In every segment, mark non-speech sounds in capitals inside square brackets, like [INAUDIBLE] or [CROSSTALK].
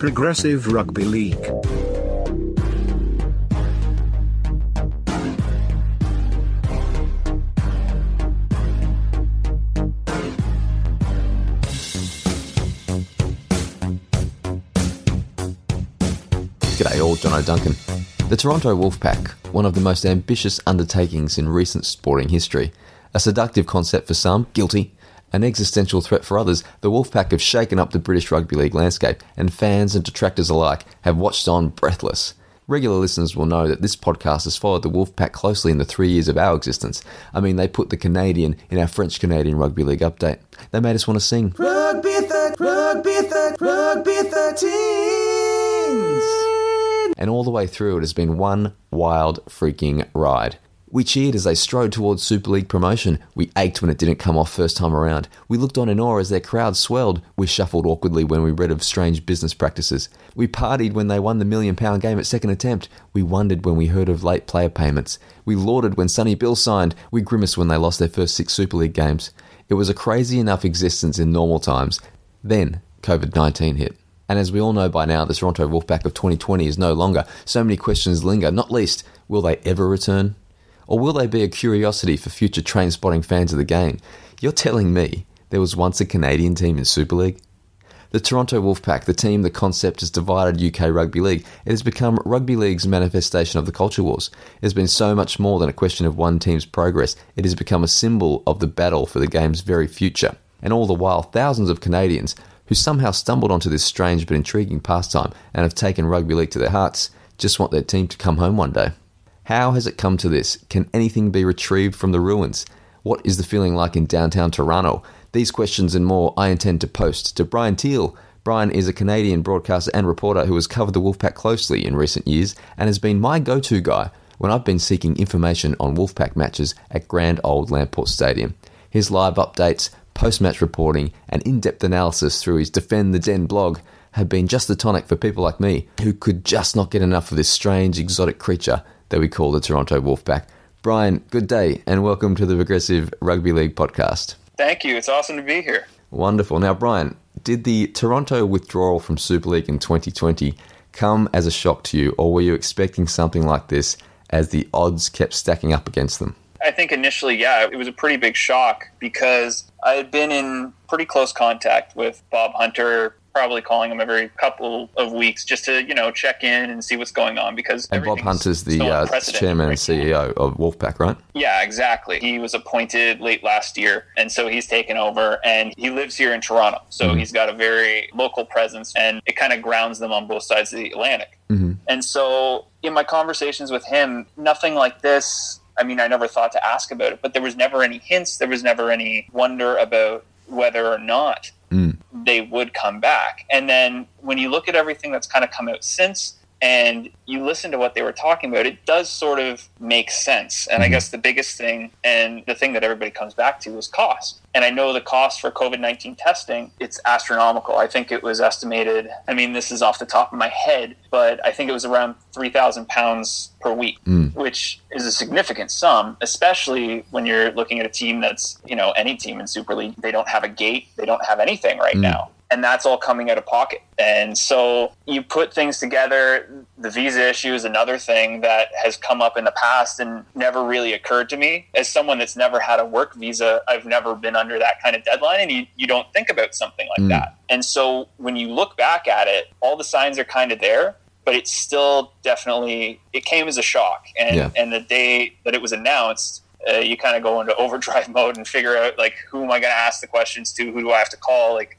Progressive Rugby League. G'day all, John O'Duncan. The Toronto Wolfpack, one of the most ambitious undertakings in recent sporting history. A seductive concept for some, guilty. An existential threat for others, the Wolfpack have shaken up the British rugby league landscape, and fans and detractors alike have watched on breathless. Regular listeners will know that this podcast has followed the Wolfpack closely in the three years of our existence. I mean, they put the Canadian in our French Canadian Rugby League update. They made us want to sing. Rugby, thir- rugby, thir- rugby 13s. and all the way through it has been one wild freaking ride. We cheered as they strode towards Super League promotion. We ached when it didn't come off first time around. We looked on in awe as their crowd swelled. We shuffled awkwardly when we read of strange business practices. We partied when they won the million pound game at second attempt. We wondered when we heard of late player payments. We lauded when Sonny Bill signed. We grimaced when they lost their first six Super League games. It was a crazy enough existence in normal times. Then COVID 19 hit. And as we all know by now, the Toronto Wolfpack of 2020 is no longer. So many questions linger, not least, will they ever return? Or will they be a curiosity for future train spotting fans of the game? You're telling me there was once a Canadian team in Super League? The Toronto Wolfpack, the team, the concept has divided UK Rugby League. It has become Rugby League's manifestation of the culture wars. It has been so much more than a question of one team's progress. It has become a symbol of the battle for the game's very future. And all the while, thousands of Canadians who somehow stumbled onto this strange but intriguing pastime and have taken rugby league to their hearts just want their team to come home one day. How has it come to this? Can anything be retrieved from the ruins? What is the feeling like in downtown Toronto? These questions and more I intend to post to Bryan Thiel. Bryan is a Canadian broadcaster and reporter who has covered the Wolfpack closely in recent years and has been my go to guy when I've been seeking information on Wolfpack matches at Grand Old Lamport Stadium. His live updates, post match reporting, and in depth analysis through his Defend the Den blog have been just the tonic for people like me who could just not get enough of this strange, exotic creature that we call the Toronto Wolfpack. Bryan, good day, and welcome to the Progressive Rugby League podcast. Thank you. It's awesome to be here. Wonderful. Now, Bryan, did the Toronto withdrawal from Super League in 2020 come as a shock to you, or were you expecting something like this as the odds kept stacking up against them? I think initially, yeah, it was a pretty big shock because I had been in pretty close contact with Bob Hunter, probably calling him every couple of weeks just to, you know, check in and see what's going on because And Bob Hunter's the uh, chairman and right now. CEO of Wolfpack, right? Yeah, exactly. He was appointed late last year, and so he's taken over, and he lives here in Toronto. So Mhm. he's got a very local presence, and it kind of grounds them on both sides of the Atlantic. Mhm. And so, in my conversations with him, nothing like this. I mean, I never thought to ask about it, but there was never any hints. There was never any wonder about whether or not Mm. they would come back. And then when you look at everything that's kind of come out since and you listen to what they were talking about, it does sort of make sense. And I Mhm. guess the biggest thing and the thing that everybody comes back to is cost. And I know the cost for COVID 19 testing, it's astronomical. I think it was estimated, I mean, this is off the top of my head, but I think it was around 3,000 pounds per week, Mm. which is a significant sum, especially when you're looking at a team that's, you know, any team in Super League. They don't have a gate, they don't have anything right Mm. now. And that's all coming out of pocket. And so you put things together. The visa issue is another thing that has come up in the past and never really occurred to me. As someone that's never had a work visa, I've never been under that kind of deadline. And you, you don't think about something like Mm. that. And so when you look back at it, all the signs are kind of there, but it's still definitely, it came as a shock. And, Yeah. and the day that it was announced, uh, you kind of go into overdrive [LAUGHS] mode and figure out like who am I going to ask the questions to? Who do I have to call? Like,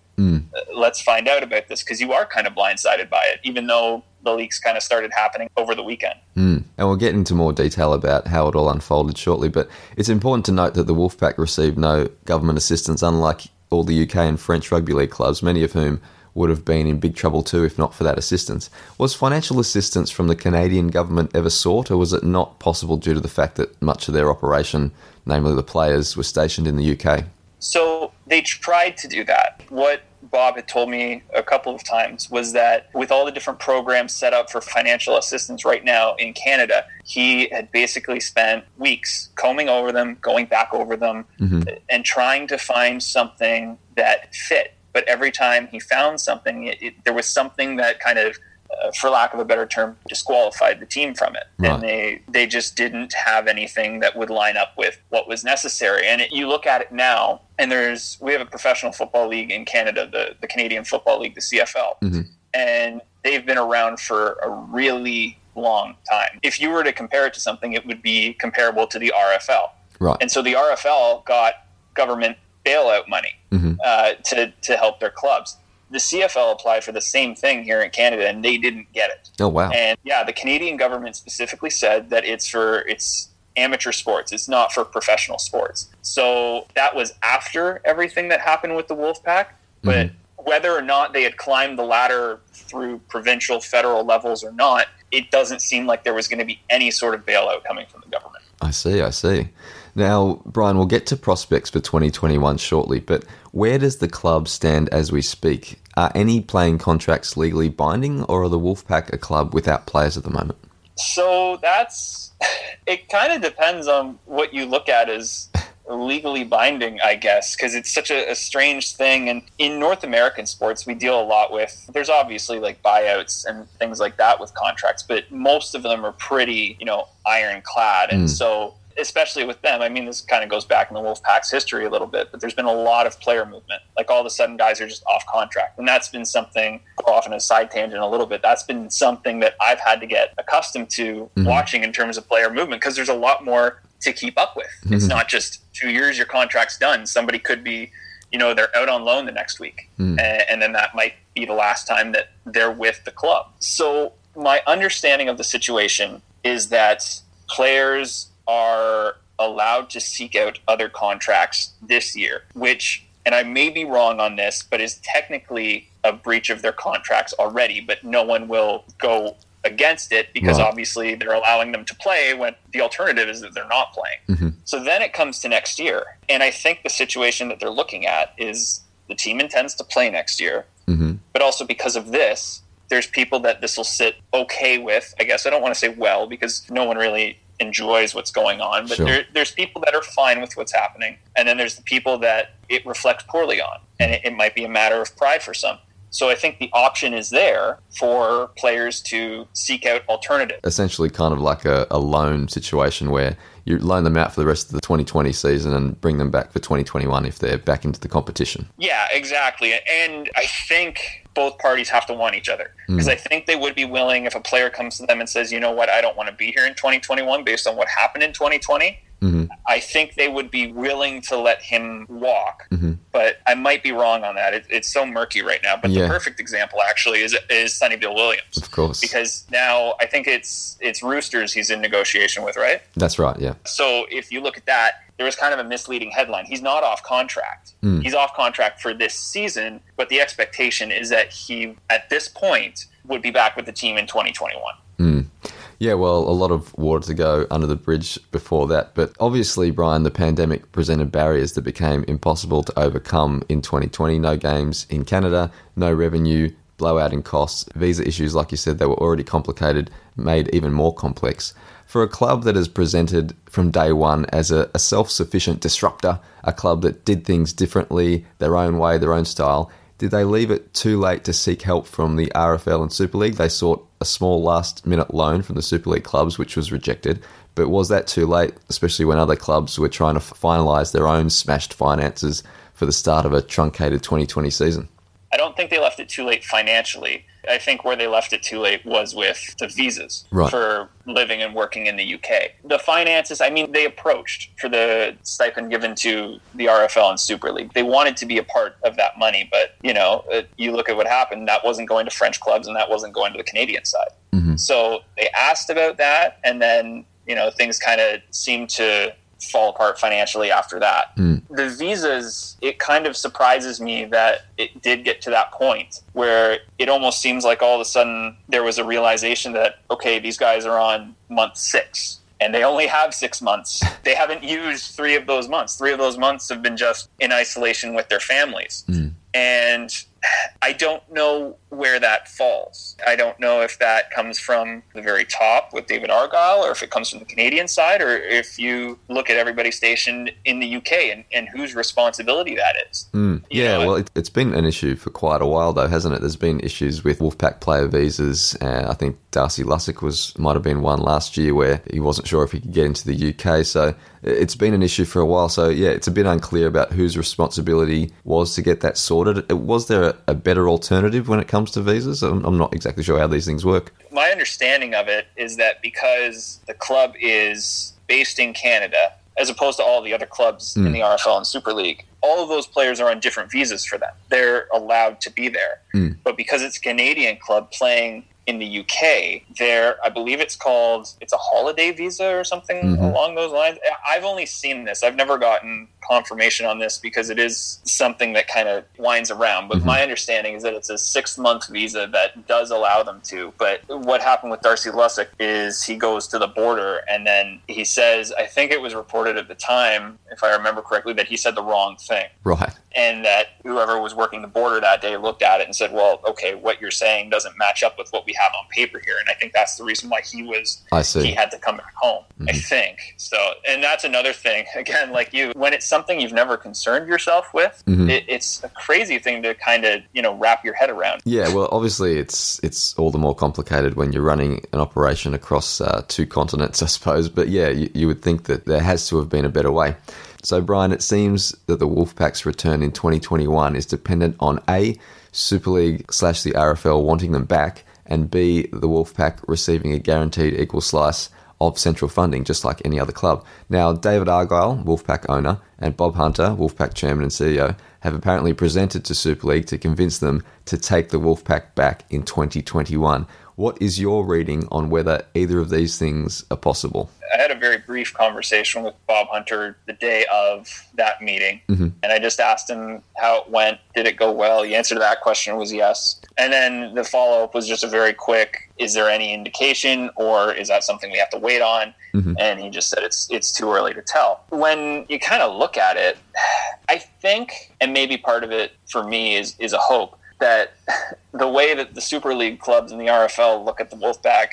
Let's find out about this because you are kind of blindsided by it, even though the leaks kind of started happening over the weekend. Mm. And we'll get into more detail about how it all unfolded shortly. But it's important to note that the Wolfpack received no government assistance, unlike all the UK and French rugby league clubs, many of whom would have been in big trouble too if not for that assistance. Was financial assistance from the Canadian government ever sought, or was it not possible due to the fact that much of their operation, namely the players, were stationed in the UK? So they tried to do that. What Bob had told me a couple of times was that with all the different programs set up for financial assistance right now in Canada, he had basically spent weeks combing over them, going back over them, Mhm. and trying to find something that fit. but every time he found something, it, it, there was something that kind of, uh, for lack of a better term, disqualified the team from it, Right. and they they just didn't have anything that would line up with what was necessary. And it, you look at it now, and there's we have a professional football league in Canada, the the Canadian Football League, the CFL, Mhm. and they've been around for a really long time. If you were to compare it to something, it would be comparable to the RFL. Right. And so the RFL got government bailout money Mhm. uh, to to help their clubs. The CFL applied for the same thing here in Canada, and they didn't get it. Oh wow. And yeah, the Canadian government specifically said that it's for it's amateur sports. It's not for professional sports. So that was after everything that happened with the Wolfpack. But mm-hmm. whether or not they had climbed the ladder through provincial, federal levels or not, it doesn't seem like there was going to be any sort of bailout coming from the government. I see, I see. Now, Bryan, we'll get to prospects for 2021 shortly, but where does the club stand as we speak? Are any playing contracts legally binding, or are the Wolfpack a club without players at the moment? So that's it. Kind of depends on what you look at as legally binding, I guess, because it's such a, a strange thing. And in North American sports, we deal a lot with. There's obviously like buyouts and things like that with contracts, but most of them are pretty, you know, ironclad. And Mm. so. Especially with them, I mean, this kind of goes back in the Wolfpack's history a little bit, but there's been a lot of player movement. Like all of a sudden, guys are just off contract, and that's been something. Off on a side tangent a little bit. That's been something that I've had to get accustomed to Mhm. watching in terms of player movement because there's a lot more to keep up with. It's Mhm. not just two years, your contract's done. Somebody could be, you know, they're out on loan the next week, Mm. a- and then that might be the last time that they're with the club. So my understanding of the situation is that players are allowed to seek out other contracts this year, which, and I may be wrong on this, but is technically a breach of their contracts already, but no one will go against it because obviously they're allowing them to play when the alternative is that they're not playing. Mhm. So then it comes to next year. And I think the situation that they're looking at is the team intends to play next year, hmm but also because of this, there's people that this will sit okay with. I guess I don't want to say well because no one really enjoys what's going on, but Sure. there, there's people that are fine with what's happening, and then there's the people that it reflects poorly on, and it, it might be a matter of pride for some. So I think the option is there for players to seek out alternatives. Essentially, kind of like a, a loan situation where you loan them out for the rest of the 2020 season and bring them back for 2021 if they're back into the competition. Yeah, exactly. And I think both parties have to want each other hmm. because I think they would be willing if a player comes to them and says, "You know what? I don't want to be here in 2021 based on what happened in 2020." Hmm I think they would be willing to let him walk. hmm But I might be wrong on that. It, it's so murky right now. But Yeah. the perfect example actually is is Sonny Bill Williams Of course. because now I think it's it's Roosters he's in negotiation with, right? That's right, yeah. So if you look at that, there was kind of a misleading headline. He's not off contract. Mm. He's off contract for this season, but the expectation is that he, at this point, would be back with the team in 2021. Mm. Yeah, well, a lot of water to go under the bridge before that. But obviously, Bryan, the pandemic presented barriers that became impossible to overcome in 2020. No games in Canada, no revenue, blowout in costs, visa issues, like you said, they were already complicated, made even more complex. For a club that has presented from day one as a, a self sufficient disruptor, a club that did things differently, their own way, their own style, did they leave it too late to seek help from the RFL and Super League? They sought a small last minute loan from the Super League clubs, which was rejected. But was that too late, especially when other clubs were trying to finalise their own smashed finances for the start of a truncated 2020 season? I don't think they left it too late financially. I think where they left it too late was with the visas Right. for living and working in the UK. The finances, I mean, they approached for the stipend given to the RFL and Super League. They wanted to be a part of that money, but you know, uh, you look at what happened. That wasn't going to French clubs, and that wasn't going to the Canadian side. Mhm. So they asked about that, and then you know things kind of seemed to fall apart financially after that. Mm. The visas, it kind of surprises me that it did get to that point where it almost seems like all of a sudden there was a realization that okay, these guys are on month six. And they only have six months. [LAUGHS] They haven't used three of those months. Three of those months have been just in isolation with their families. Mm. And I don't know where that falls. I don't know if that comes from the very top with David Argyle or if it comes from the Canadian side or if you look at everybody stationed in the UK and, and whose responsibility that is. Mm. Yeah, know, well, it, it's been an issue for quite a while, though, hasn't it? There's been issues with Wolfpack player visas. Uh, I think Darcy Lussick was might have been one last year where he wasn't sure if he could get into the UK. So it's been an issue for a while. So yeah, it's a bit unclear about whose responsibility was to get that sorted. Uh, Was there a, better alternative when it comes to visas? I'm, I'm not exactly sure how these things work. my understanding of it is that because the club is based in Canada, as opposed to all the other clubs in the RFL and Super League, all of those players are on different visas for them. They're allowed to be there. But because it's a Canadian club playing in the UK, there, I believe it's called, it's a holiday visa or something mm-hmm. along those lines. I've only seen this. I've never gotten confirmation on this because it is something that kind of winds around. But mm-hmm. my understanding is that it's a six month visa that does allow them to. But what happened with Darcy Lussick is he goes to the border and then he says, I think it was reported at the time, if I remember correctly, that he said the wrong thing Right. and that whoever was working the border that day looked at it and said, "Well, okay, what you're saying doesn't match up with what we have on paper here." And I think that's the reason why he was he had to come back home. I think so, and that's another thing. [LAUGHS] Again, like you, when it's something you've never concerned yourself with, it, it's a crazy thing to kind of you know wrap your head around. Yeah, well, obviously it's it's all the more complicated when you're running an operation across uh, two continents, [LAUGHS] I suppose. But yeah, you, you would think that there has to have been a better way. So, Bryan, it seems that the Wolfpack's return in 2021 is dependent on a Super League slash the RFL wanting them back, and b the Wolfpack receiving a guaranteed equal slice of central funding, just like any other club. Now, David Argyle, Wolfpack owner, and Bob Hunter, Wolfpack chairman and CEO, have apparently presented to Super League to convince them to take the Wolfpack back in 2021. What is your reading on whether either of these things are possible? I had a very brief conversation with Bob Hunter the day of that meeting, mm-hmm. and I just asked him how it went. Did it go well? The answer to that question was yes. And then the follow up was just a very quick: Is there any indication, or is that something we have to wait on? Mm-hmm. And he just said it's it's too early to tell. When you kind of look at it, I think, and maybe part of it for me is is a hope that [LAUGHS] the way that the Super League clubs and the RFL look at the Wolfpack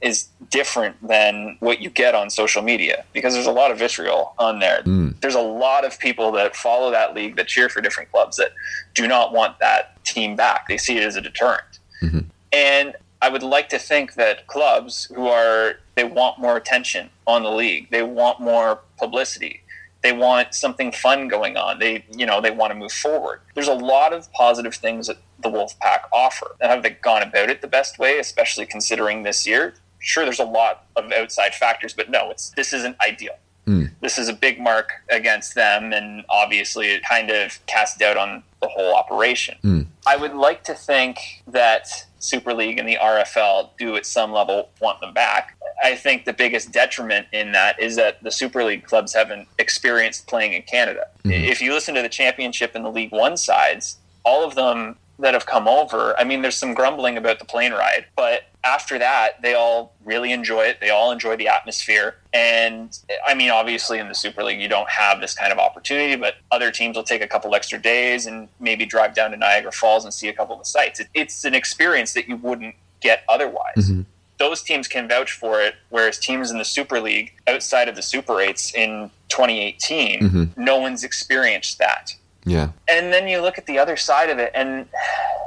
is different than what you get on social media because there's a lot of vitriol on there. Hmm. There's a lot of people that follow that league that cheer for different clubs that do not want that team back. They see it as a deterrent. Mm-hmm. And I would like to think that clubs who are they want more attention on the league. They want more publicity. They want something fun going on. They, you know, they want to move forward. There's a lot of positive things that the Wolfpack offer. Now, have they gone about it the best way, especially considering this year? Sure, there's a lot of outside factors, but no, it's this isn't ideal. Hmm. This is a big mark against them, and obviously it kind of casts doubt on the whole operation. Hmm. I would like to think that Super League and the RFL do at some level want them back. I think the biggest detriment in that is that the Super League clubs haven't experienced playing in Canada. Mm-hmm. If you listen to the Championship and the League One sides, all of them that have come over, I mean, there's some grumbling about the plane ride, but after that, they all really enjoy it. They all enjoy the atmosphere. And I mean, obviously, in the Super League, you don't have this kind of opportunity, but other teams will take a couple extra days and maybe drive down to Niagara Falls and see a couple of the sites. It, it's an experience that you wouldn't get otherwise. Mm-hmm. Those teams can vouch for it, whereas teams in the Super League outside of the Super 8s in 2018, mm-hmm. no one's experienced that. Yeah. And then you look at the other side of it, and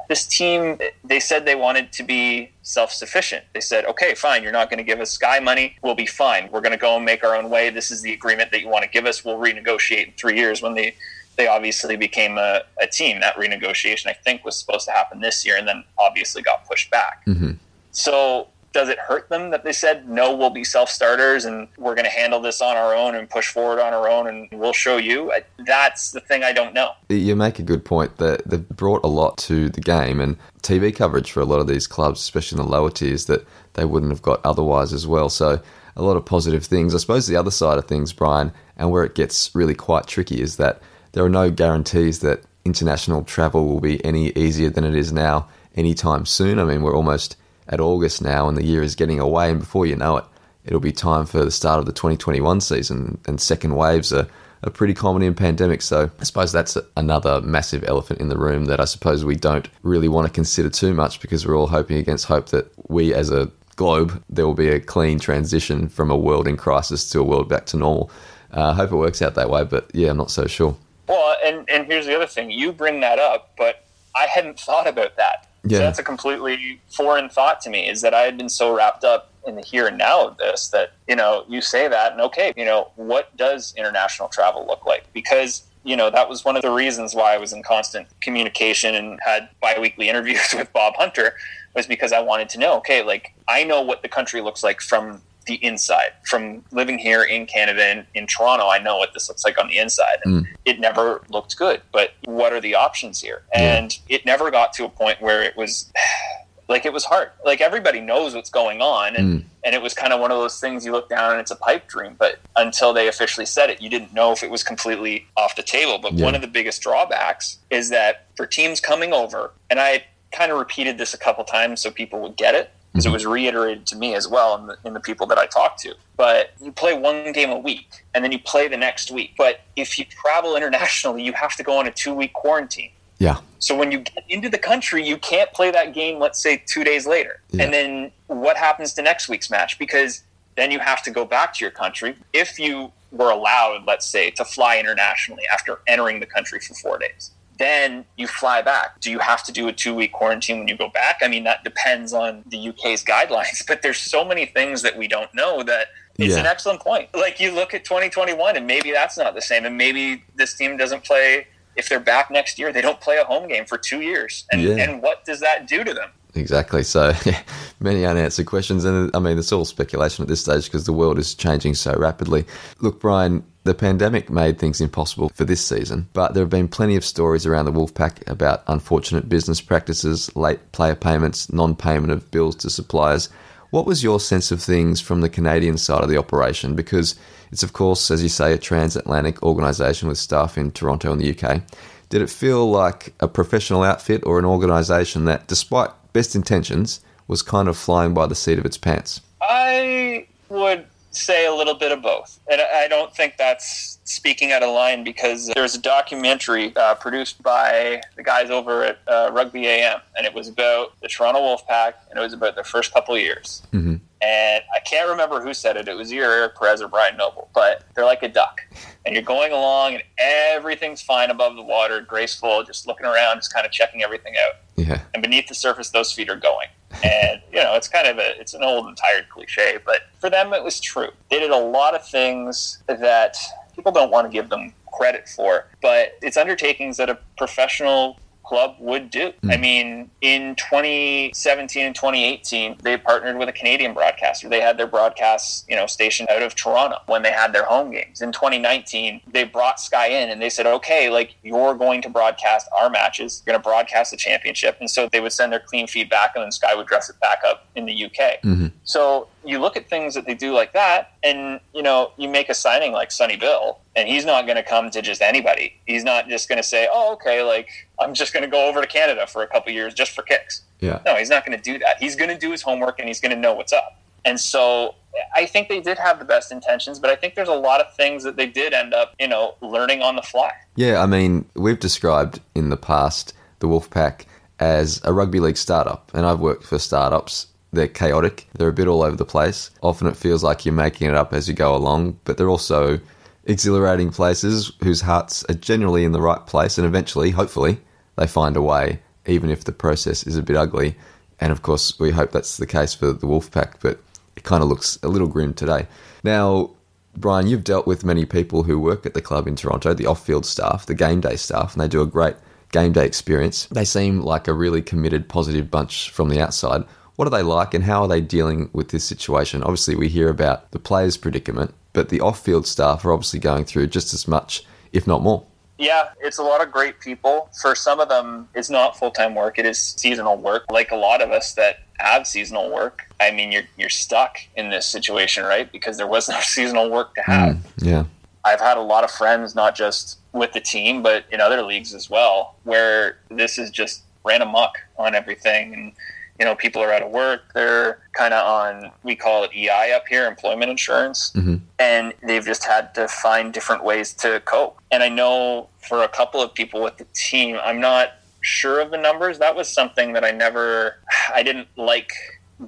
this team, they said they wanted to be self sufficient. They said, okay, fine, you're not going to give us Sky money. We'll be fine. We're going to go and make our own way. This is the agreement that you want to give us. We'll renegotiate in three years when they. They obviously became a, a team. That renegotiation, I think, was supposed to happen this year and then obviously got pushed back. Mm-hmm. So, does it hurt them that they said, no, we'll be self starters and we're going to handle this on our own and push forward on our own and we'll show you? I- That's the thing I don't know. You make a good point that they've brought a lot to the game and TV coverage for a lot of these clubs, especially in the lower tiers, that they wouldn't have got otherwise as well. So, a lot of positive things. I suppose the other side of things, Bryan, and where it gets really quite tricky is that there are no guarantees that international travel will be any easier than it is now anytime soon. I mean, we're almost at August now and the year is getting away, and before you know it, it'll be time for the start of the 2021 season, and second waves are are pretty common in pandemics. So I suppose that's another massive elephant in the room that I suppose we don't really want to consider too much because we're all hoping against hope that we as a globe, there will be a clean transition from a world in crisis to a world back to normal. I uh, hope it works out that way, but yeah, I'm not so sure. Well, and, and here's the other thing. You bring that up, but I hadn't thought about that. Yeah. That's a completely foreign thought to me is that I had been so wrapped up in the here and now of this that, you know, you say that and okay, you know, what does international travel look like? Because you know that was one of the reasons why I was in constant communication and had biweekly [LAUGHS] interviews with Bob Hunter was because I wanted to know okay like I know what the country looks like from the inside. From living here in Canada and in Toronto, I know what this looks like on the inside. And mm. it never looked good. But what are the options here? And yeah. it never got to a point where it was [SIGHS] like it was hard. Like everybody knows what's going on. And, mm. and it was kind of one of those things you look down and it's a pipe dream. But until they officially said it, you didn't know if it was completely off the table. But yeah. one of the biggest drawbacks is that for teams coming over, and I kind of repeated this a couple times so people would get it because it mm-hmm. was reiterated to me as well in the, in the people that I talked to. But you play one game a week and then you play the next week. But if you travel internationally, you have to go on a two week quarantine. Yeah. So when you get into the country, you can't play that game, let's say two days later. Yeah. And then what happens to next week's match? Because then you have to go back to your country. If you were allowed, let's say, to fly internationally after entering the country for four days then you fly back. Do you have to do a two week quarantine when you go back? I mean, that depends on the UK's guidelines, [LAUGHS] but there's so many things that we don't know that it's yeah. an excellent point. Like you look at 2021 and maybe that's not the same. And maybe this team doesn't play, if they're back next year, they don't play a home game for two years. And, yeah. and what does that do to them? Exactly. So [LAUGHS] many unanswered questions. And I mean, it's all speculation at this stage because the world is changing so rapidly. Look, Bryan, the pandemic made things impossible for this season, but there have been plenty of stories around the Wolfpack about unfortunate business practices, late player payments, non payment of bills to suppliers. What was your sense of things from the Canadian side of the operation? Because it's, of course, as you say, a transatlantic organisation with staff in Toronto and the UK. Did it feel like a professional outfit or an organisation that, despite best intentions, was kind of flying by the seat of its pants? I would say a little bit of both. And I don't think that's speaking out of line because there's a documentary uh, produced by the guys over at uh, Rugby AM, and it was about the Toronto Wolfpack, and it was about their first couple of years. Mm-hmm. And I can't remember who said it. It was either Eric Perez or Brian Noble, but they're like a duck. And you're going along, and everything's fine above the water, graceful, just looking around, just kind of checking everything out. Yeah. And beneath the surface, those feet are going and you know it's kind of a it's an old and tired cliche but for them it was true. They did a lot of things that people don't want to give them credit for but it's undertakings that a professional club would do. Mm. I mean, in 2017 and 2018, they partnered with a Canadian broadcaster. They had their broadcasts, you know, stationed out of Toronto when they had their home games. In 2019, they brought Sky in and they said, okay, like you're going to broadcast our matches. You're going to broadcast the championship. And so they would send their clean feedback and then Sky would dress it back up in the UK. Mm-hmm. So you look at things that they do like that, and you know, you make a signing like Sonny Bill, and he's not going to come to just anybody. He's not just going to say, "Oh, okay, like I'm just going to go over to Canada for a couple years just for kicks." Yeah. No, he's not going to do that. He's going to do his homework, and he's going to know what's up. And so, I think they did have the best intentions, but I think there's a lot of things that they did end up, you know, learning on the fly. Yeah, I mean, we've described in the past the Wolfpack as a rugby league startup, and I've worked for startups they're chaotic. They're a bit all over the place. Often it feels like you're making it up as you go along, but they're also exhilarating places whose hearts are generally in the right place, and eventually, hopefully, they find a way, even if the process is a bit ugly. And of course, we hope that's the case for the Wolfpack, but it kind of looks a little grim today. Now, Bryan, you've dealt with many people who work at the club in Toronto, the off field staff, the game day staff, and they do a great game day experience. They seem like a really committed, positive bunch from the outside. What are they like and how are they dealing with this situation? Obviously, we hear about the players' predicament, but the off field staff are obviously going through just as much, if not more. Yeah, it's a lot of great people. For some of them, it's not full time work, it is seasonal work. Like a lot of us that have seasonal work, I mean, you're, you're stuck in this situation, right? Because there was no [LAUGHS] seasonal work to have. Mm, yeah. I've had a lot of friends, not just with the team, but in other leagues as well, where this is just ran amok on everything. And you know, people are out of work. They're kind of on, we call it EI up here, employment insurance. Mm-hmm. And they've just had to find different ways to cope. And I know for a couple of people with the team, I'm not sure of the numbers. That was something that I never, I didn't like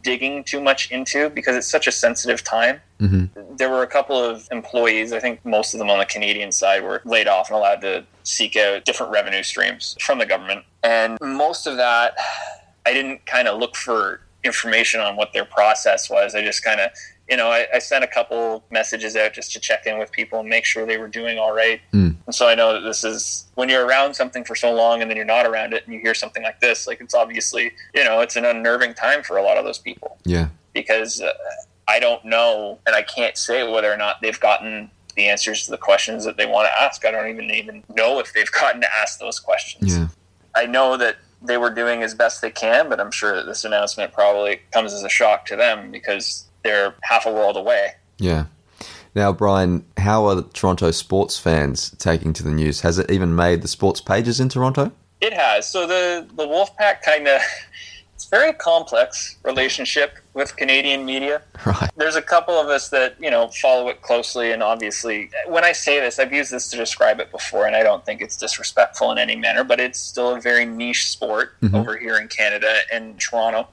digging too much into because it's such a sensitive time. Mm-hmm. There were a couple of employees, I think most of them on the Canadian side were laid off and allowed to seek out different revenue streams from the government. And most of that, I didn't kind of look for information on what their process was. I just kind of, you know, I, I, sent a couple messages out just to check in with people and make sure they were doing all right. Mm. And so I know that this is when you're around something for so long and then you're not around it and you hear something like this, like it's obviously, you know, it's an unnerving time for a lot of those people. Yeah. Because uh, I don't know and I can't say whether or not they've gotten the answers to the questions that they want to ask. I don't even even know if they've [LAUGHS] gotten to ask those questions. Yeah. I know that they were doing as best they can, but I'm sure that this announcement probably comes as a shock to them because they're half a world away. Yeah. Now, Bryan, how are the Toronto sports fans taking to the news? Has it even made the sports pages in Toronto? It has. So the the Wolfpack kind of very complex relationship with Canadian media. Right. There's a couple of us that, you know, follow it closely and obviously when I say this, I've used this to describe it before and I don't think it's disrespectful in any manner, but it's still a very niche sport Mhm. over here in Canada and Toronto.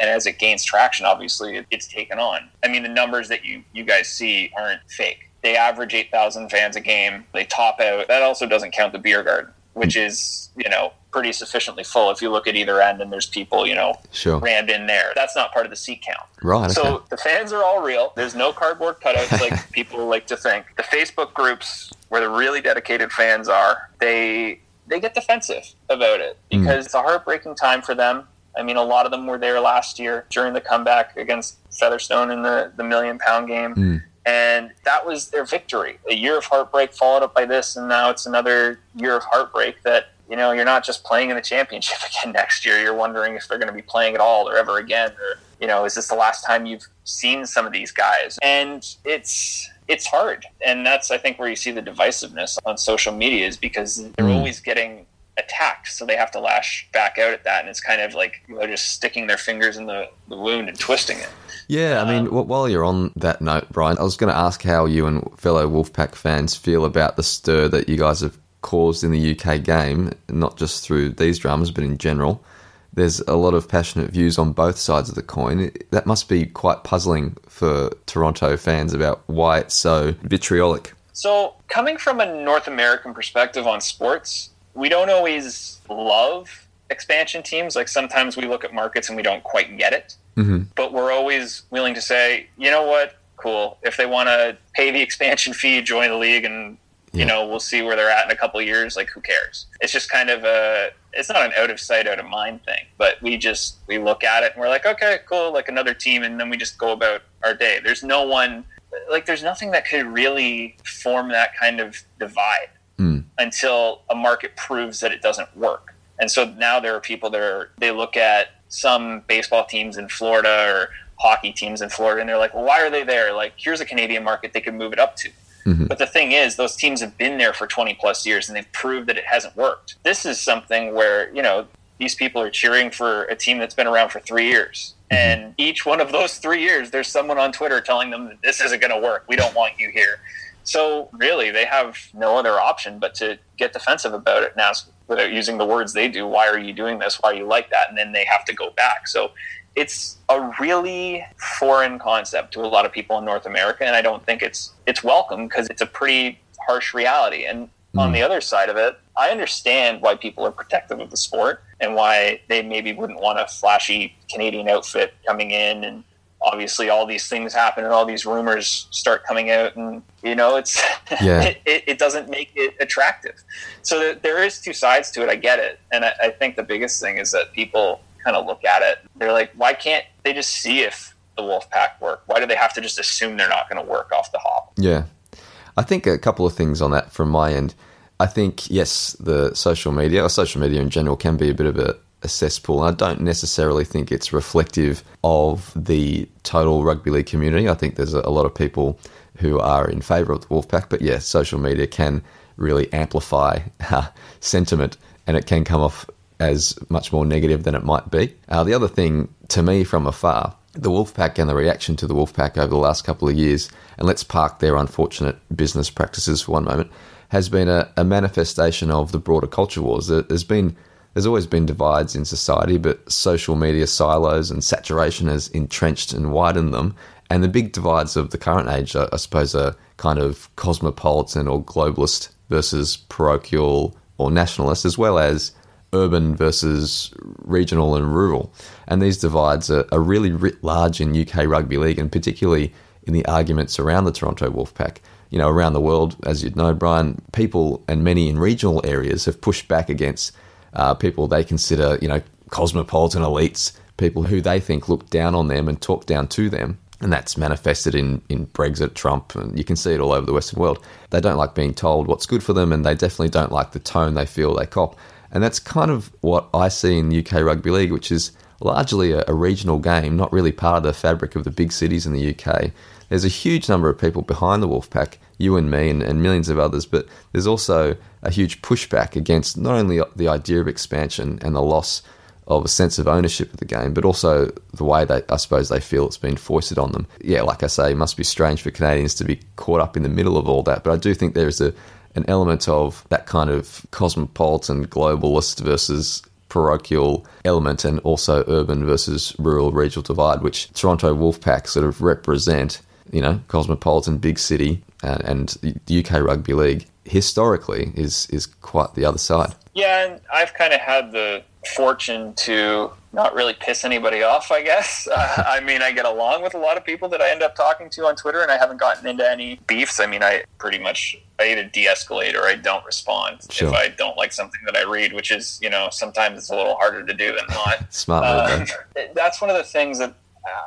And as it gains traction, obviously it, it's taken on. I mean, the numbers that you you guys see aren't fake. They average 8,000 fans a game. They top out. That also doesn't count the beer garden, which is, you know, pretty sufficiently full if you look at either end and there's people, you know, Sure. rammed in there. That's not part of the seat count. Right. Okay. So the fans are all real. There's no cardboard cutouts [LAUGHS] like people like to think. The Facebook groups where the really dedicated fans are, they they get defensive about it because it's a heartbreaking time for them. I mean, a lot of them were there last year during the comeback against Featherstone in the, the million pound game. Mm. And that was their victory. A year of heartbreak followed up by this, and now it's another year of heartbreak that you know, you're not just playing in the championship [LAUGHS] again next year. You're wondering if they're going to be playing at all or ever again, or you know, is this the last time you've seen some of these guys? And it's it's hard, and that's I think where you see the divisiveness on social media is because they're Mm. always getting attacked, so they have to lash back out at that, and it's kind of like you know, just sticking their fingers in the, the wound and twisting it. Yeah, I mean, wh- while you're on that note, Bryan, I was going to ask how you and fellow Wolfpack fans feel about the stir that you guys have caused in the UK game, not just through these dramas, but in general. There's a lot of passionate views on both sides of the coin. That must be quite puzzling for Toronto fans about why it's so vitriolic. So, coming from a North American perspective on sports, we don't always love expansion teams. Like sometimes we look at markets and we don't quite get it, hmm but we're always willing to say, you know what, cool. If they want to pay the [LAUGHS] expansion fee, join the league, and Yeah. you know we'll see where they're at in a couple of years. Like who cares? It's just kind of a. It's not an out of sight, out of mind thing, but we just we look at it and we're like, okay, cool, like another team, and then we just go about our day. There's no one, like, there's nothing that could really form that kind of divide Mm. until a market proves that it doesn't work. And so now there are people that are they look at some baseball teams in Florida or hockey teams in Florida and they're like, well, why are they there? Like, here's a Canadian market they could move it up to. Mhm. But the thing is, those teams have been there for 20 plus years and they've proved that it hasn't worked. This is something where, you know, these people are cheering for a team that's been around for three years. And each one of those three years, there's someone on Twitter telling them that this isn't going to work. We don't want you here. So really, they have no other option but to get defensive about it and ask, without using the words they do, why are you doing this? Why are you like that? And then they have to go back. So it's a really foreign concept to a lot of people in North America, and I don't think it's it's welcome because it's a pretty harsh reality. And on mm. the other side of it, I understand why people are protective of the sport and why they maybe wouldn't want a flashy Canadian outfit coming in and obviously all these things happen and all these rumors start coming out and you know it's [LAUGHS] Yeah. it, it, it doesn't make it attractive so there, there is two sides to it i get it and I, I think the biggest thing is that people kind of look at it they're like why can't they just see if the wolf pack work why do they have to just assume they're not going to work off the hop Yeah. I think a couple of things on that from my end. I think, yes, the social media, or social media in general, can be a bit of a, a cesspool. I don't necessarily think it's reflective of the total rugby league community. I think there's a, a lot of people who are in favour of the Wolfpack, but yeah, social media can really amplify uh, [LAUGHS] sentiment and it can come off as much more negative than it might be. Uh, the other thing, to me from afar, the Wolfpack and the reaction to the Wolfpack over the last couple of years, and let's park their unfortunate business practices for one moment, has been a, a manifestation of the broader culture wars. There's been there's always been divides in society, but social media silos and saturation has entrenched and widened them. And the big divides of the current age, are, I suppose, are kind of cosmopolitan or globalist versus parochial or nationalist, as well as urban versus regional and rural. And these divides are, are really writ large in UK rugby league, and particularly in the arguments around the Toronto Wolfpack. You know, around the world, as you'd know, Bryan, people and many in regional areas have pushed back against uh, people they consider, you know, cosmopolitan elites, people who they think look down on them and talk down to them. And that's manifested in, in Brexit, Trump, and you can see it all over the Western world. They don't like being told what's good for them, and they definitely don't like the tone they feel they cop. And that's kind of what I see in UK Rugby League, which is largely a, a regional game, not really part of the fabric of the big cities in the UK. There's a huge number of people behind the Wolfpack, you and me, and, and millions of others, but there's also a huge pushback against not only the idea of expansion and the loss of a sense of ownership of the game, but also the way that I suppose they feel it's been foisted on them. Yeah, like I say, it must be strange for Canadians to be caught up in the middle of all that, but I do think there is a an element of that kind of cosmopolitan globalist versus parochial element and also urban versus rural regional divide, which Toronto Wolfpack sort of represent, you know, cosmopolitan big city and, and the UK Rugby League historically is is quite the other side. Yeah, and I've kind of had the fortune to not really piss anybody off, I guess. [LAUGHS] Uh, I mean, I get along with a lot of people that I end up talking to on Twitter, and I haven't gotten into any beefs. I mean, I pretty much I either de-escalate or I don't respond sure. if I don't like something that I read, which is you know sometimes it's a little harder to do than not. [LAUGHS] Smart. Uh, [LAUGHS] that's one of the things that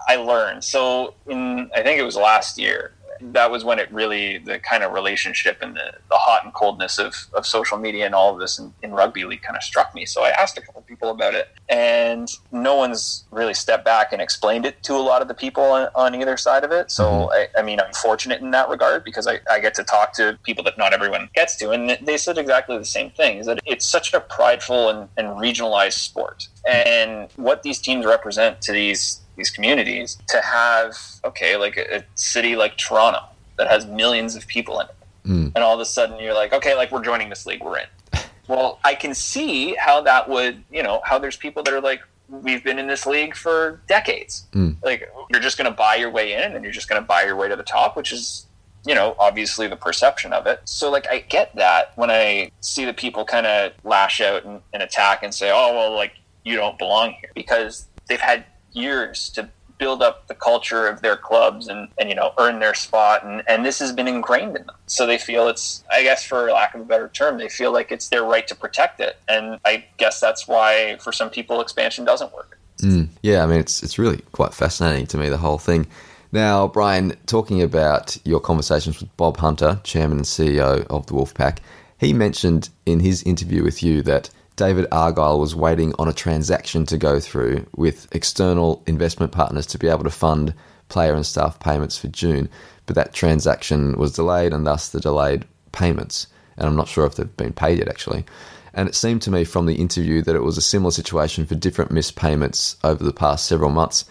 I learned. So in I think it was last year, that was when it really the kind of relationship and the, the hot and coldness of, of social media and all of this in, in rugby league kind of struck me so i asked a couple people about it and no one's really stepped back and explained it to a lot of the people on, on either side of it so mm-hmm. I, I, mean i'm fortunate in that regard because I, I get to talk to people that not everyone gets to and they said exactly the same thing is that it's such a prideful and, and regionalized sport and what these teams represent to these these communities to have okay like a, a city like toronto that has millions of people in it mm. and all of a sudden you're like okay like we're joining this league we're in [LAUGHS] well i can see how that would you know how there's people that are like we've been in this league for decades mm. like you're just going to buy your way in and you're just going to buy your way to the top which is you know obviously the perception of it so like i get that when i see the people kind of lash out and, and attack and say oh well like you don't belong here because they've had years to build up the culture of their clubs and, and you know earn their spot. And, and this has been ingrained in them. So they feel it's i guess for lack of a better term they feel like it's their right to protect it. And i guess that's why for some people expansion doesn't work. Mm, yeah i mean it's it's really quite fascinating to me the whole thing. Now bryan talking about your conversations with bob hunter chairman and ceo of the wolfpack he mentioned in his interview with you that David Argyle was waiting on a transaction to go through with external investment partners to be able to fund player and staff payments for June, but that transaction was delayed and thus the delayed payments. And I'm not sure if they've been paid yet actually. And it seemed to me from the interview that it was a similar situation for different missed payments over the past several months.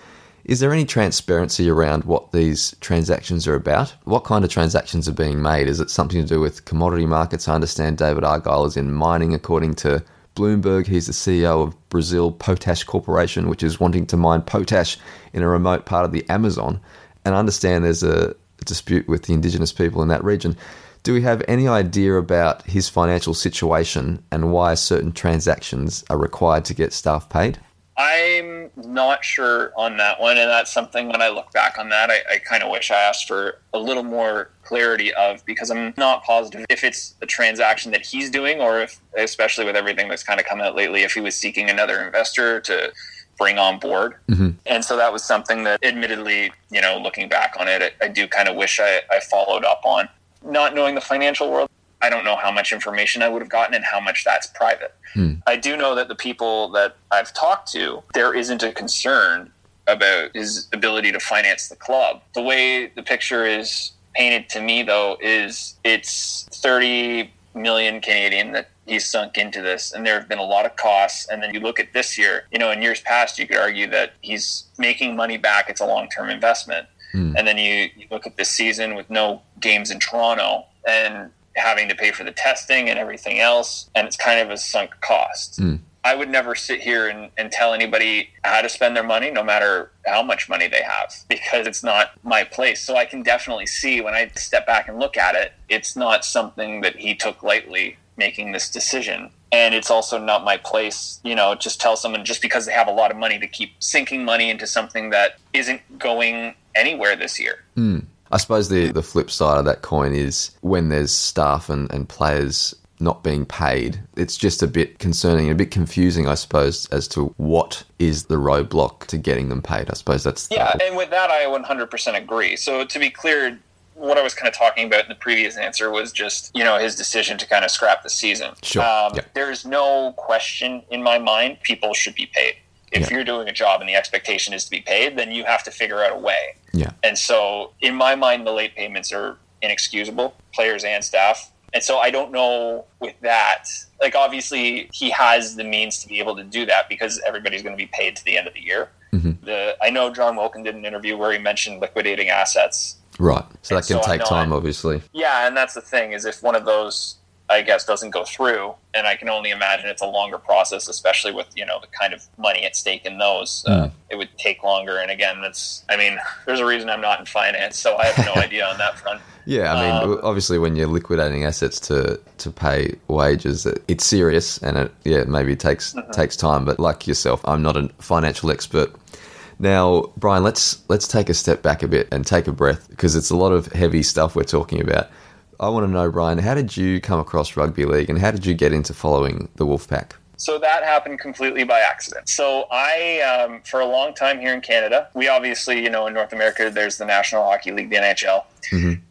Is there any transparency around what these transactions are about? What kind of transactions are being made? Is it something to do with commodity markets? I understand David Argyle is in mining, according to Bloomberg. He's the CEO of Brazil Potash Corporation, which is wanting to mine potash in a remote part of the Amazon. And I understand there's a dispute with the indigenous people in that region. Do we have any idea about his financial situation and why certain transactions are required to get staff paid? I'm not sure on that one, and that's something when I look back on that, I, I kind of wish I asked for a little more clarity of because I'm not positive if it's a transaction that he's doing or if, especially with everything that's kind of come out lately, if he was seeking another investor to bring on board. Mm-hmm. And so that was something that, admittedly, you know, looking back on it, I, I do kind of wish I, I followed up on. Not knowing the financial world, I don't know how much information I would have gotten and how much that's private. Hmm. I do know that the people that I've talked to, there isn't a concern about his ability to finance the club. The way the picture is painted to me, though, is it's 30 million Canadian that he's sunk into this and there have been a lot of costs and then you look at this year you know in years past you could argue that he's making money back it's a long-term investment and then you, you look at this season with no games in toronto and having to pay for the testing and everything else and it's kind of a sunk cost hmm. I would never sit here and, and tell anybody how to spend their money, no matter how much money they have, [LAUGHS] because it's not my place. So I can definitely see when I step back and look at it, it's not something that he took lightly making this decision. And it's also not my place, you know, just tell someone just because they have a lot of money to keep sinking money into something that isn't going anywhere this year. Hmm. I suppose the, the flip side of that coin is when there's staff and, and players not being paid, it's just a bit concerning, a bit confusing, I suppose, as to what is the roadblock to getting them paid. I suppose that's Yeah, whole- and with that, I 100% agree. So to be clear, what I was kind of talking about in the previous answer was just you know his decision to kind of scrap the season. Sure, Um, yeah. There's no question in my mind people should be paid. If Yeah. you're doing a job and the expectation is to be paid, then you have to figure out a way. yeah, And so, in my mind, the late payments are inexcusable, players and staff. And so, I don't know with that. Like, obviously, he has the means to be able to do that because everybody's going to be paid to the end of the year. Mm-hmm. The I know Jon Wilkin did an interview where he mentioned liquidating assets. right. So that can so take time, I- obviously. Yeah, and that's the thing is if one of those I guess doesn't go through, and I can only imagine it's a longer process, especially with you know the kind of money at stake in those. Uh, it would take longer, and again, that's I mean, there's a reason I'm not in finance, so I have no [LAUGHS] idea on that front. Yeah, I mean, Um, obviously, when you're liquidating assets to to pay wages, it's serious, and it yeah maybe it takes Mm-hmm. takes time. But like yourself, I'm not a financial expert. Now, Bryan, let's let's take a step back a bit and take a breath because it's a lot of heavy stuff we're talking about. I want to know, Bryan, how did you come across rugby league, and how did you get into following the Wolfpack? So that happened completely by accident. So I, um, for a long time here in Canada, we obviously, you know, in North America, there's the National Hockey League, the NHL,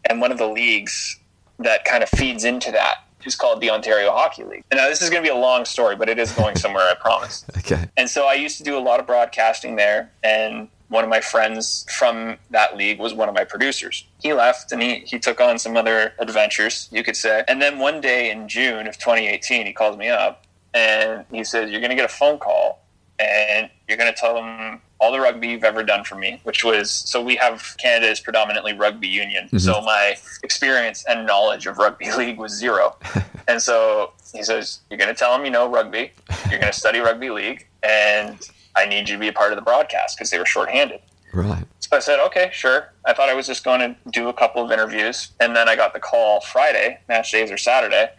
and one of the leagues that kind of feeds into that is called the Ontario Hockey League. And now this is going to be a long story, but it is going somewhere, I promise. [LAUGHS] Okay, And so I used to do a lot of broadcasting there, and one of my friends from that league was one of my producers. He left and he, he took on some other adventures, you could say. And then one day in June of 2018, he calls me up and he says, You're going to get a phone call and you're going to tell them all the rugby you've ever done for me, which was so we have Canada is predominantly rugby union. Mm-hmm. So my experience and knowledge of rugby [LAUGHS] league was zero. [LAUGHS] and so he says, You're going to tell them you know rugby, you're going to study rugby league, and I need you to be a part of the broadcast because they were shorthanded. right. So I said, okay, sure. I thought I was just going to do a couple of interviews. And then I got the call Friday, match days or Saturday,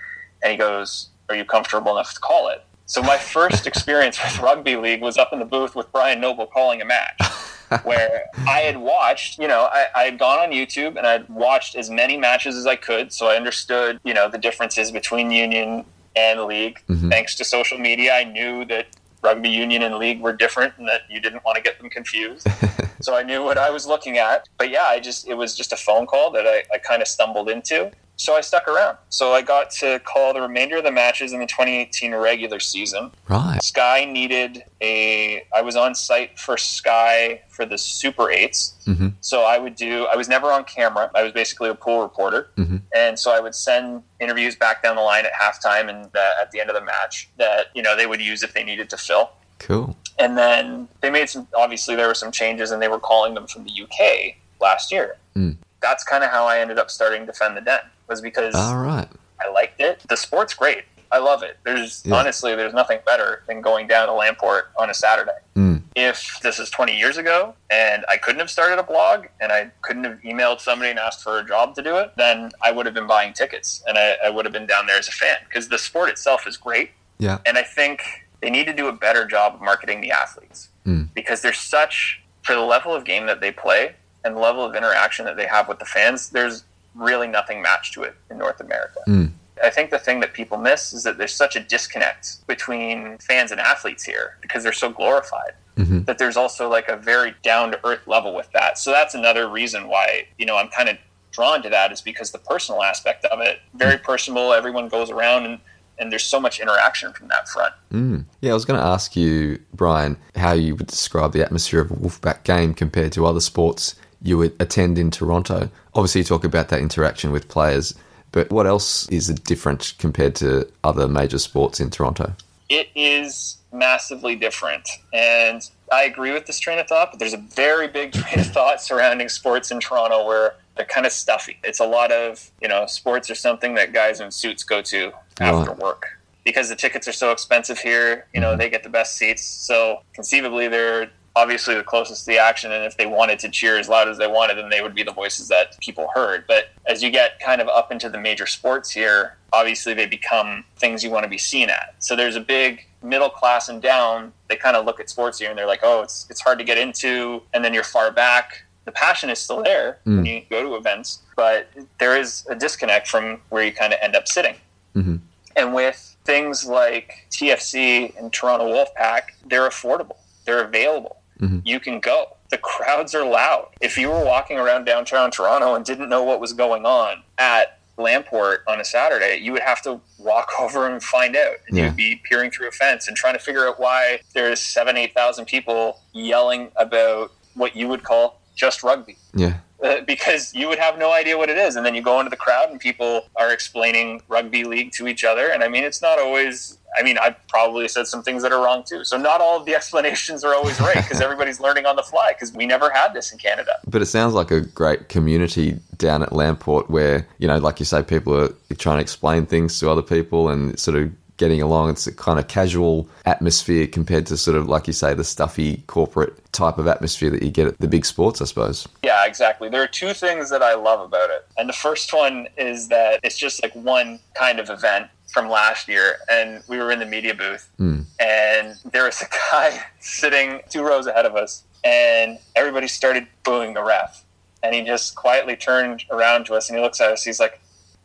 and he goes, Are you comfortable enough to call it? So my first [LAUGHS] experience with rugby league was up in the booth with Brian Noble calling a match. [LAUGHS] where I had watched, you know, I, I had gone on YouTube and I'd watched as many matches as I could. So I understood, you know, the differences between union and league. Mm-hmm. Thanks to social media, I knew that rugby union and league were different and that you didn't want to get them confused. [LAUGHS] so I knew what I was looking at. But yeah, I just, it was just a phone call that I, I kind of stumbled into. So I stuck around. So I got to call the remainder of the matches in the 2018 regular season. Right. Sky needed a. I was on site for Sky for the Super 8s Mhm. So I would do. I was never on camera. I was basically a pool reporter, Mhm. and so I would send interviews back down the line at halftime and uh, at the end of the match that you know they would use if they needed to fill. Cool. And then they made some. Obviously, there were some changes, and they were calling them from the UK last year. Mm. That's kind of how I ended up starting Defend the Den. Was because All right. I liked it. The sport's great. I love it. There's Yeah. honestly, there's nothing better than going down to Lamport on a Saturday. Mm. If this is 20 years ago and I couldn't have started a blog and I couldn't have emailed somebody and asked for a job to do it, then I would have been buying tickets and I, I would have been down there as a fan because the sport itself is great. Yeah. And I think they need to do a better job of marketing the athletes Mm. because there's such, for the level of game that they play and the level of interaction that they have with the fans, there's really nothing matched to it in North America. Mm. I think the thing that people miss is that there's such a disconnect between fans and athletes here because they're so glorified. Mhm. That there's also like a very down to earth level with that. So that's another reason why, you know, I'm kind of drawn to that is because the personal aspect of it, very personable, everyone goes around and, and there's so much interaction from that front. Mm. Yeah, I was going to ask you, Bryan, how you would describe the atmosphere of a Wolfpack game compared to other sports you would attend in Toronto. Obviously, you talk about that interaction with players, But what else is different compared to other major sports in Toronto? It is massively different. And I agree with this train of thought, but there's a very big [LAUGHS] train of thought surrounding sports in Toronto where they're kind of stuffy. It's a lot of, you know, sports are something that guys in suits go to after work. Because the tickets are so expensive here, you know, mm-hmm. they get the best seats. So conceivably, they're obviously the closest to the action. And if they wanted to cheer as loud as they wanted, then they would be the voices that people heard. But as you get kind of up into the major sports here, obviously they become things you want to be seen at. So there's a big middle class and down. They kind of look at sports here and they're like, oh, it's it's hard to get into, and then you're far back. The passion is still there when you go to events, but there is a disconnect from where you kind of end up sitting. Mhm. And with things like TFC and Toronto Wolfpack, they're affordable, they're available. You can go. The crowds are loud. If you were walking around downtown Toronto and didn't know what was going on at Lamport on a Saturday, you would have to walk [LAUGHS] over and find out. And Yeah. You'd be peering through a fence and trying to figure out why there's seven, eight thousand people yelling about what you would call just rugby Yeah. uh, because you would have no idea what it is. And then you go into the crowd and people are explaining rugby league to each other. And I mean, it's not always, I mean, I've probably said some things that are wrong too. So not all of the explanations are always right because everybody's learning on the fly because we never had this in Canada. But it sounds like a great community down at Lamport where, you know, like you say, people are trying to explain things to other people and sort of getting along. It's a kind of casual atmosphere compared to sort of, like you say, the stuffy corporate type of atmosphere that you get at the big sports, I suppose. Yeah, exactly. There are two things that I love about it. And the first one is that it's just like one kind of event from last year. And we were in the media booth, hmm. and there was a [LAUGHS] guy sitting two rows ahead of us, and everybody started booing the ref. And he just quietly turned around to us and he looks at us. He's like,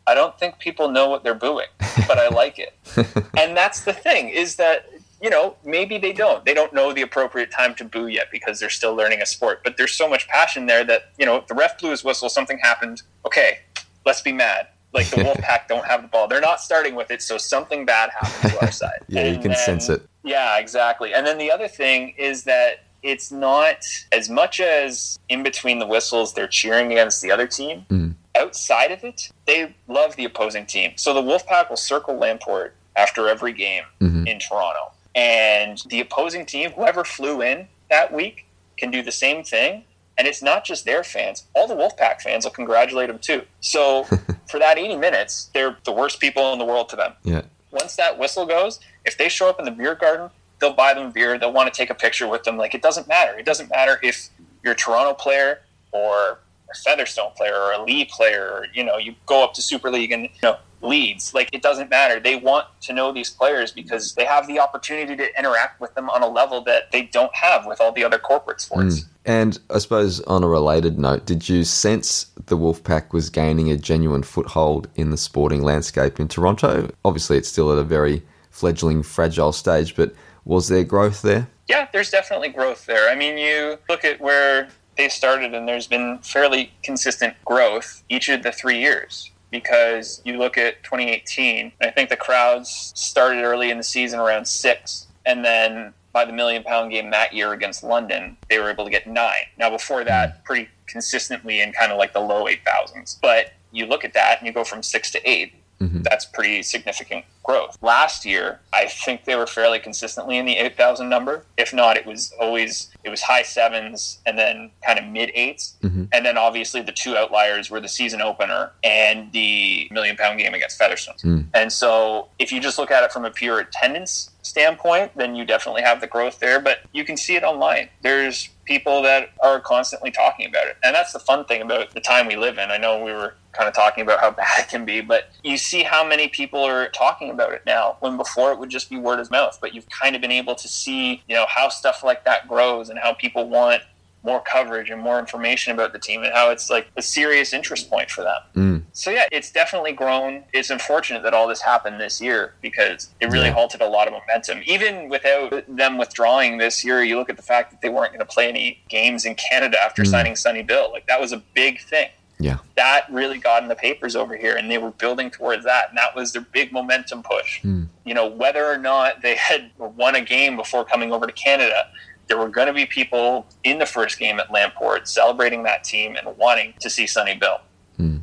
I don't think people know what they're booing, but I like it. [LAUGHS] and that's the thing is that you know maybe they don't they don't know the appropriate time to boo yet because they're still learning a sport but there's so much passion there that you know if the ref blew his whistle something happened okay let's be mad like the [LAUGHS] wolfpack don't have the ball they're not starting with it so something bad happened to our [LAUGHS] side Yeah, you can sense it. yeah exactly and then the other thing is that it's not as much as in between the whistles they're cheering against the other team Mm. outside of it, they love the opposing team. So the Wolfpack will circle Lamport after every game Mhm. in Toronto. And the opposing team, whoever flew in that week, can do the same thing. And it's not just their fans. All the Wolfpack fans will congratulate them too. So [LAUGHS] for that 80 minutes, they're the worst people in the world to them. Yeah. Once that whistle goes, if they show up in the beer garden, they'll buy them beer. They'll want to take a picture with them. Like it doesn't matter. It doesn't matter if you're a Toronto player or a Featherstone player or a Leigh player, or you know, you go up to Super League and you know Leeds. Like it doesn't matter. They want to know these players because they have the opportunity to interact with them on a level that they don't have with all the other corporate sports. Mm. And I suppose on a related note, did you sense the Wolfpack was gaining a genuine foothold in the sporting landscape in Toronto? Obviously, it's still at a very fledgling, fragile stage, but was there growth there? yeah, there's definitely growth there. I mean, you look at where they started, and there's been fairly consistent growth each of the three years. Because you look at 2018, I think the crowds started early in the season around six, and then by the million pound game that year against London, they were able to get nine. Now, before that, hmm. pretty consistently in kind of like the low 8,000s. But you look at that and you go from six to eight, Mm-hmm. that's pretty significant growth. Last year, I think they were fairly consistently in the 8,000 number. If not, it was always it was high sevens and then kind of mid 8s mm-hmm. And then obviously the two outliers were the season opener and the million pound game against Featherstone. Hmm. And so if you just look at it from a pure attendance standpoint, then you definitely have the growth there, but you can see it online. There's people that are constantly talking about it. And that's the fun thing about the time we live in. I know we were kind of talking about how [LAUGHS] bad it can be, but you see how many people are talking about it now when before it would just be word of mouth. But you've kind of been able to see, you know, how stuff like that grows and how people want more coverage and more information about the team and how it's like a serious interest point for them. Mm. So yeah, it's definitely grown. It's unfortunate that all this happened this year because it really Yeah. halted a lot of momentum. Even without them withdrawing this year, you look at the fact that they weren't going to play any games in Canada after signing Sonny Bill. Like that was a big thing. Yeah. That really got in the papers over here, and they were building towards that, and that was their big momentum push. Hmm. You know, whether or not they had won a game before coming over to Canada, there were going to be people in the first game at Lamport celebrating that team and wanting to see Sonny Bill. Hmm.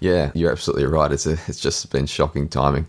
Yeah, you're absolutely right. It's a, it's just been shocking timing.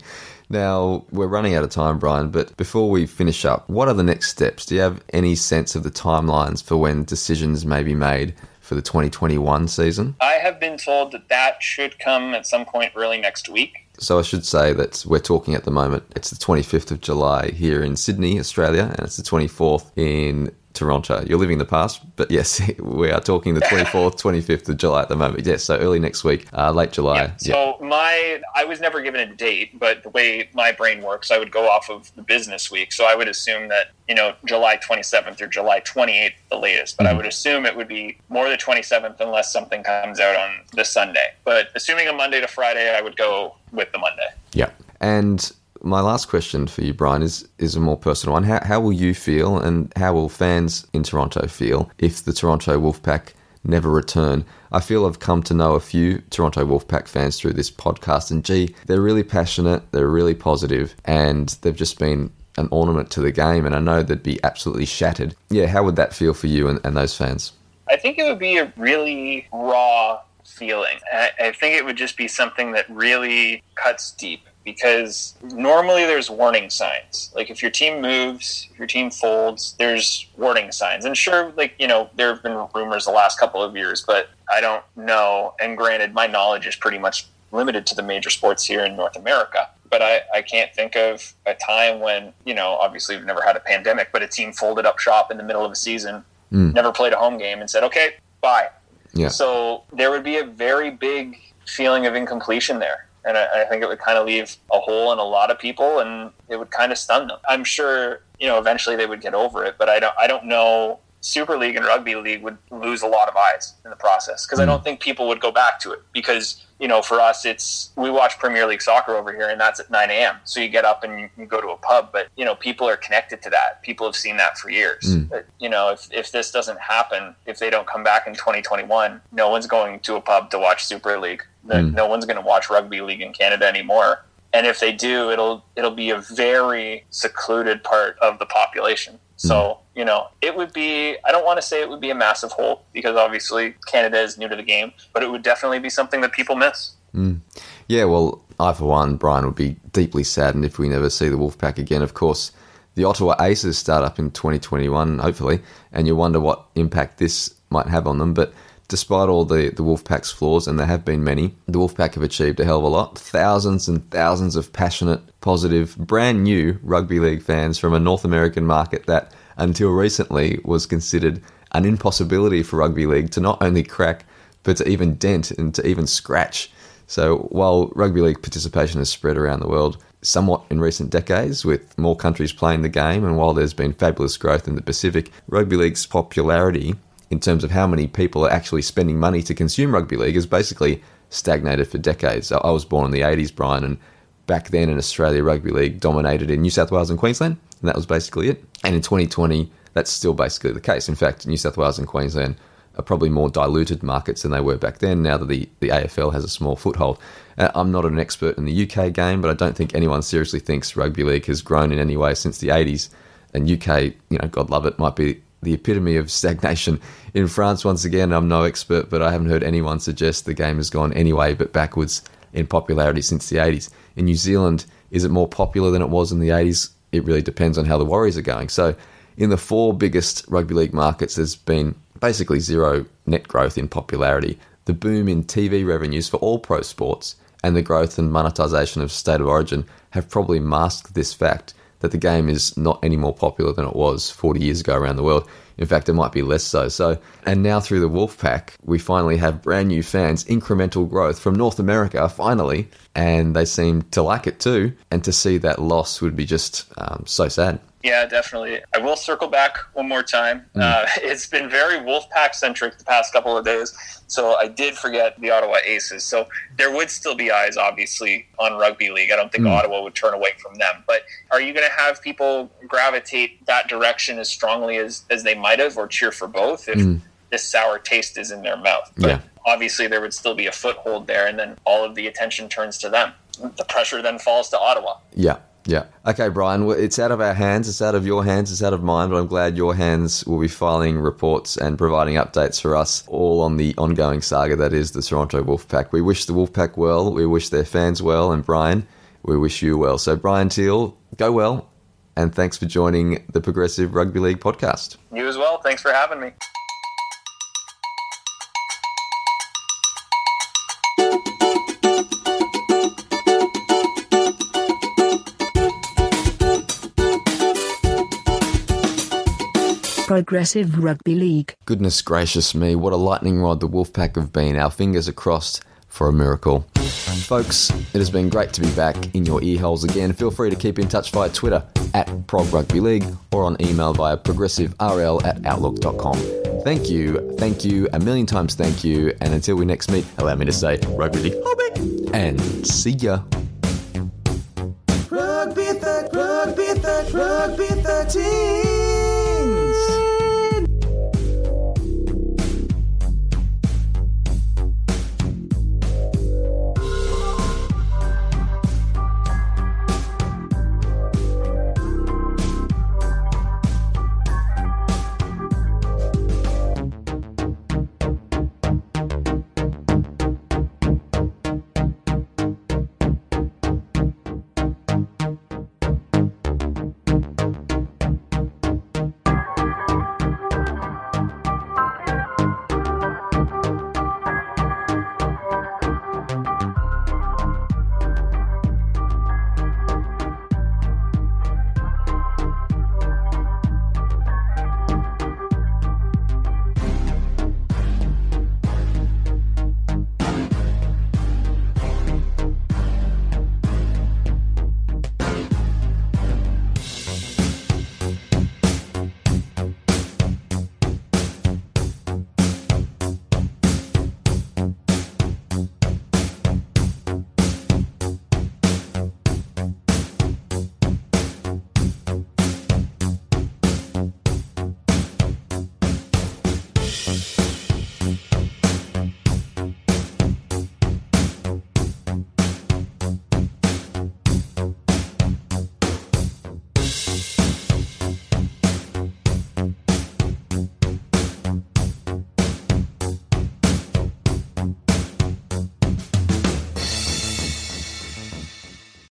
Now, we're running out of time, Bryan, but before we finish up, what are the next steps? Do you have any sense of the timelines for when decisions may be made for the 2021 season? I have been told that that should come at some point early next week. So I should say that we're talking at the moment. It's the 25th of July here in Sydney, Australia, and it's the 24th in Toronto. You're living the past, but yes, [LAUGHS] we are talking the 24th, 25th [LAUGHS] of July at the moment. Yes, so early next week, uh, late July. Yeah. So my, I was never given a date, but the way my brain works, I would go off of the business week. So I would assume that you know July 27th or July 28th, the latest. But mm-hmm. I would assume it would be more the 27th unless something comes out on the Sunday. But assuming a Monday to Friday, I would go with the Monday. Yeah, and my last question for you, Bryan, is is a more personal one. How, how will you feel, and how will fans in Toronto feel if the Toronto Wolfpack never return? I feel I've come to know a few Toronto Wolfpack fans through this podcast, and gee, they're really passionate, they're really positive, and they've just been an ornament to the game. And I know they'd be absolutely shattered. Yeah, how would that feel for you and, and those fans? I think it would be a really raw feeling. I, I think it would just be something that really cuts deep because normally there's warning signs. Like if your team moves, if your team folds, there's warning signs. And sure, like, you know, there have been rumors the last couple of years, but I don't know. And granted, my knowledge is pretty much limited to the major sports here in North America. But I, I can't think of a time when, you know, obviously we've never had a pandemic, but a team folded up shop in the middle of a season, mm. never played a home game, and said, okay, bye. Yeah. So there would be a very big feeling of incompletion there and I, I think it would kind of leave a hole in a lot of people, and it would kind of stun them. I'm sure you know eventually they would get over it, but I don't I don't know Super League and Rugby League would lose a lot of eyes in the process because. I don't think people would go back to it because you know for us it's we watch Premier League soccer over here and that's at 9 a.m. So you get up and you, you go to a pub, but you know people are connected to that. People have seen that for years. Mm. But, you know if if this doesn't happen, if they don't come back in 2021, no one's going to a pub to watch Super League Mm. No one's going to watch rugby league in Canada anymore. And if they do, it'll it'll be a very secluded part of the population. So mm. you know, it would be. I don't want to say it would be a massive hole because obviously Canada is new to the game, but it would definitely be something that people miss. Mm. Yeah, well, I for one, Bryan would be deeply saddened if we never see the Wolfpack again. Of course, the Ottawa Aces start up in 2021, hopefully, and you wonder what impact this might have on them. But despite all the, the Wolfpack's flaws, and there have been many, the Wolfpack have achieved a hell of a lot. Thousands and thousands of passionate, positive, brand new rugby league fans from a North American market that, until recently, was considered an impossibility for rugby league to not only crack, but to even dent and to even scratch. So while rugby league participation has spread around the world, somewhat in recent decades, with more countries playing the game, and while there's been fabulous growth in the Pacific, rugby league's popularity in terms of how many people are actually spending money to consume rugby league has basically stagnated for decades. I was born in the 80s, Brian, and back then in Australia, rugby league dominated in New South Wales and Queensland, and that was basically it. And in 2020, that's still basically the case. In fact, New South Wales and Queensland are probably more diluted markets than they were back then, now that the, the AFL has a small foothold. Uh, I'm not an expert in the UK game, but I don't think anyone seriously thinks rugby league has grown in any way since the 80s. And UK, you know, God love it, might be the epitome of stagnation. In France, once again, I'm no expert, but I haven't heard anyone suggest the game has gone anyway but backwards in popularity since the 80s. In New Zealand, is it more popular than it was in the 80s? It really depends on how the Warriors are going. So, in the four biggest rugby league markets, there's been basically zero net growth in popularity. The boom in TV revenues for all pro sports and the growth and monetisation of state of origin have probably masked this fact the game is not any more popular than it was 40 years ago around the world. In fact, it might be less so. So, and now through the Wolfpack, we finally have brand new fans, incremental growth from North America, finally, and they seem to like it too. And to see that loss would be just um, so sad. Yeah, definitely. I will circle back one more time. Mm. Uh, [LAUGHS] it's been very Wolfpack centric the past couple of days, so I did forget the Ottawa Aces. So there would still be eyes, obviously, on rugby league. I don't think mm. Ottawa would turn away from them. But are you going to have people gravitate that direction as strongly as, as they might have, or cheer for both if mm. this sour taste is in their mouth? But yeah. obviously, there would still be a foothold there, and then all of the attention turns to them. The pressure then falls to Ottawa. Yeah Yeah. Okay, Bryan, it's out of our hands, it's out of your hands, it's out of mine, but I'm glad your hands will be filing reports and providing updates for us all on the ongoing saga that is the Toronto Wolfpack. We wish the Wolfpack well, we wish their fans well, and Bryan, we wish you well. So, Bryan Thiel, go well, and thanks for joining the Progressive Rugby League podcast. You as well. Thanks for having me. Progressive Rugby League. Goodness gracious me, what a lightning rod the Wolfpack have been. Our fingers are crossed for a miracle. Folks, it has been great to be back in your ear holes again. Feel free to keep in touch via Twitter at Prog Rugby League or on email via progressiverl at outlook.com. Thank you, thank you, a million times thank you, and until we next meet, allow me to say Rugby League Hobbit, and see ya. Rugby 13, rugby 13, rugby 13.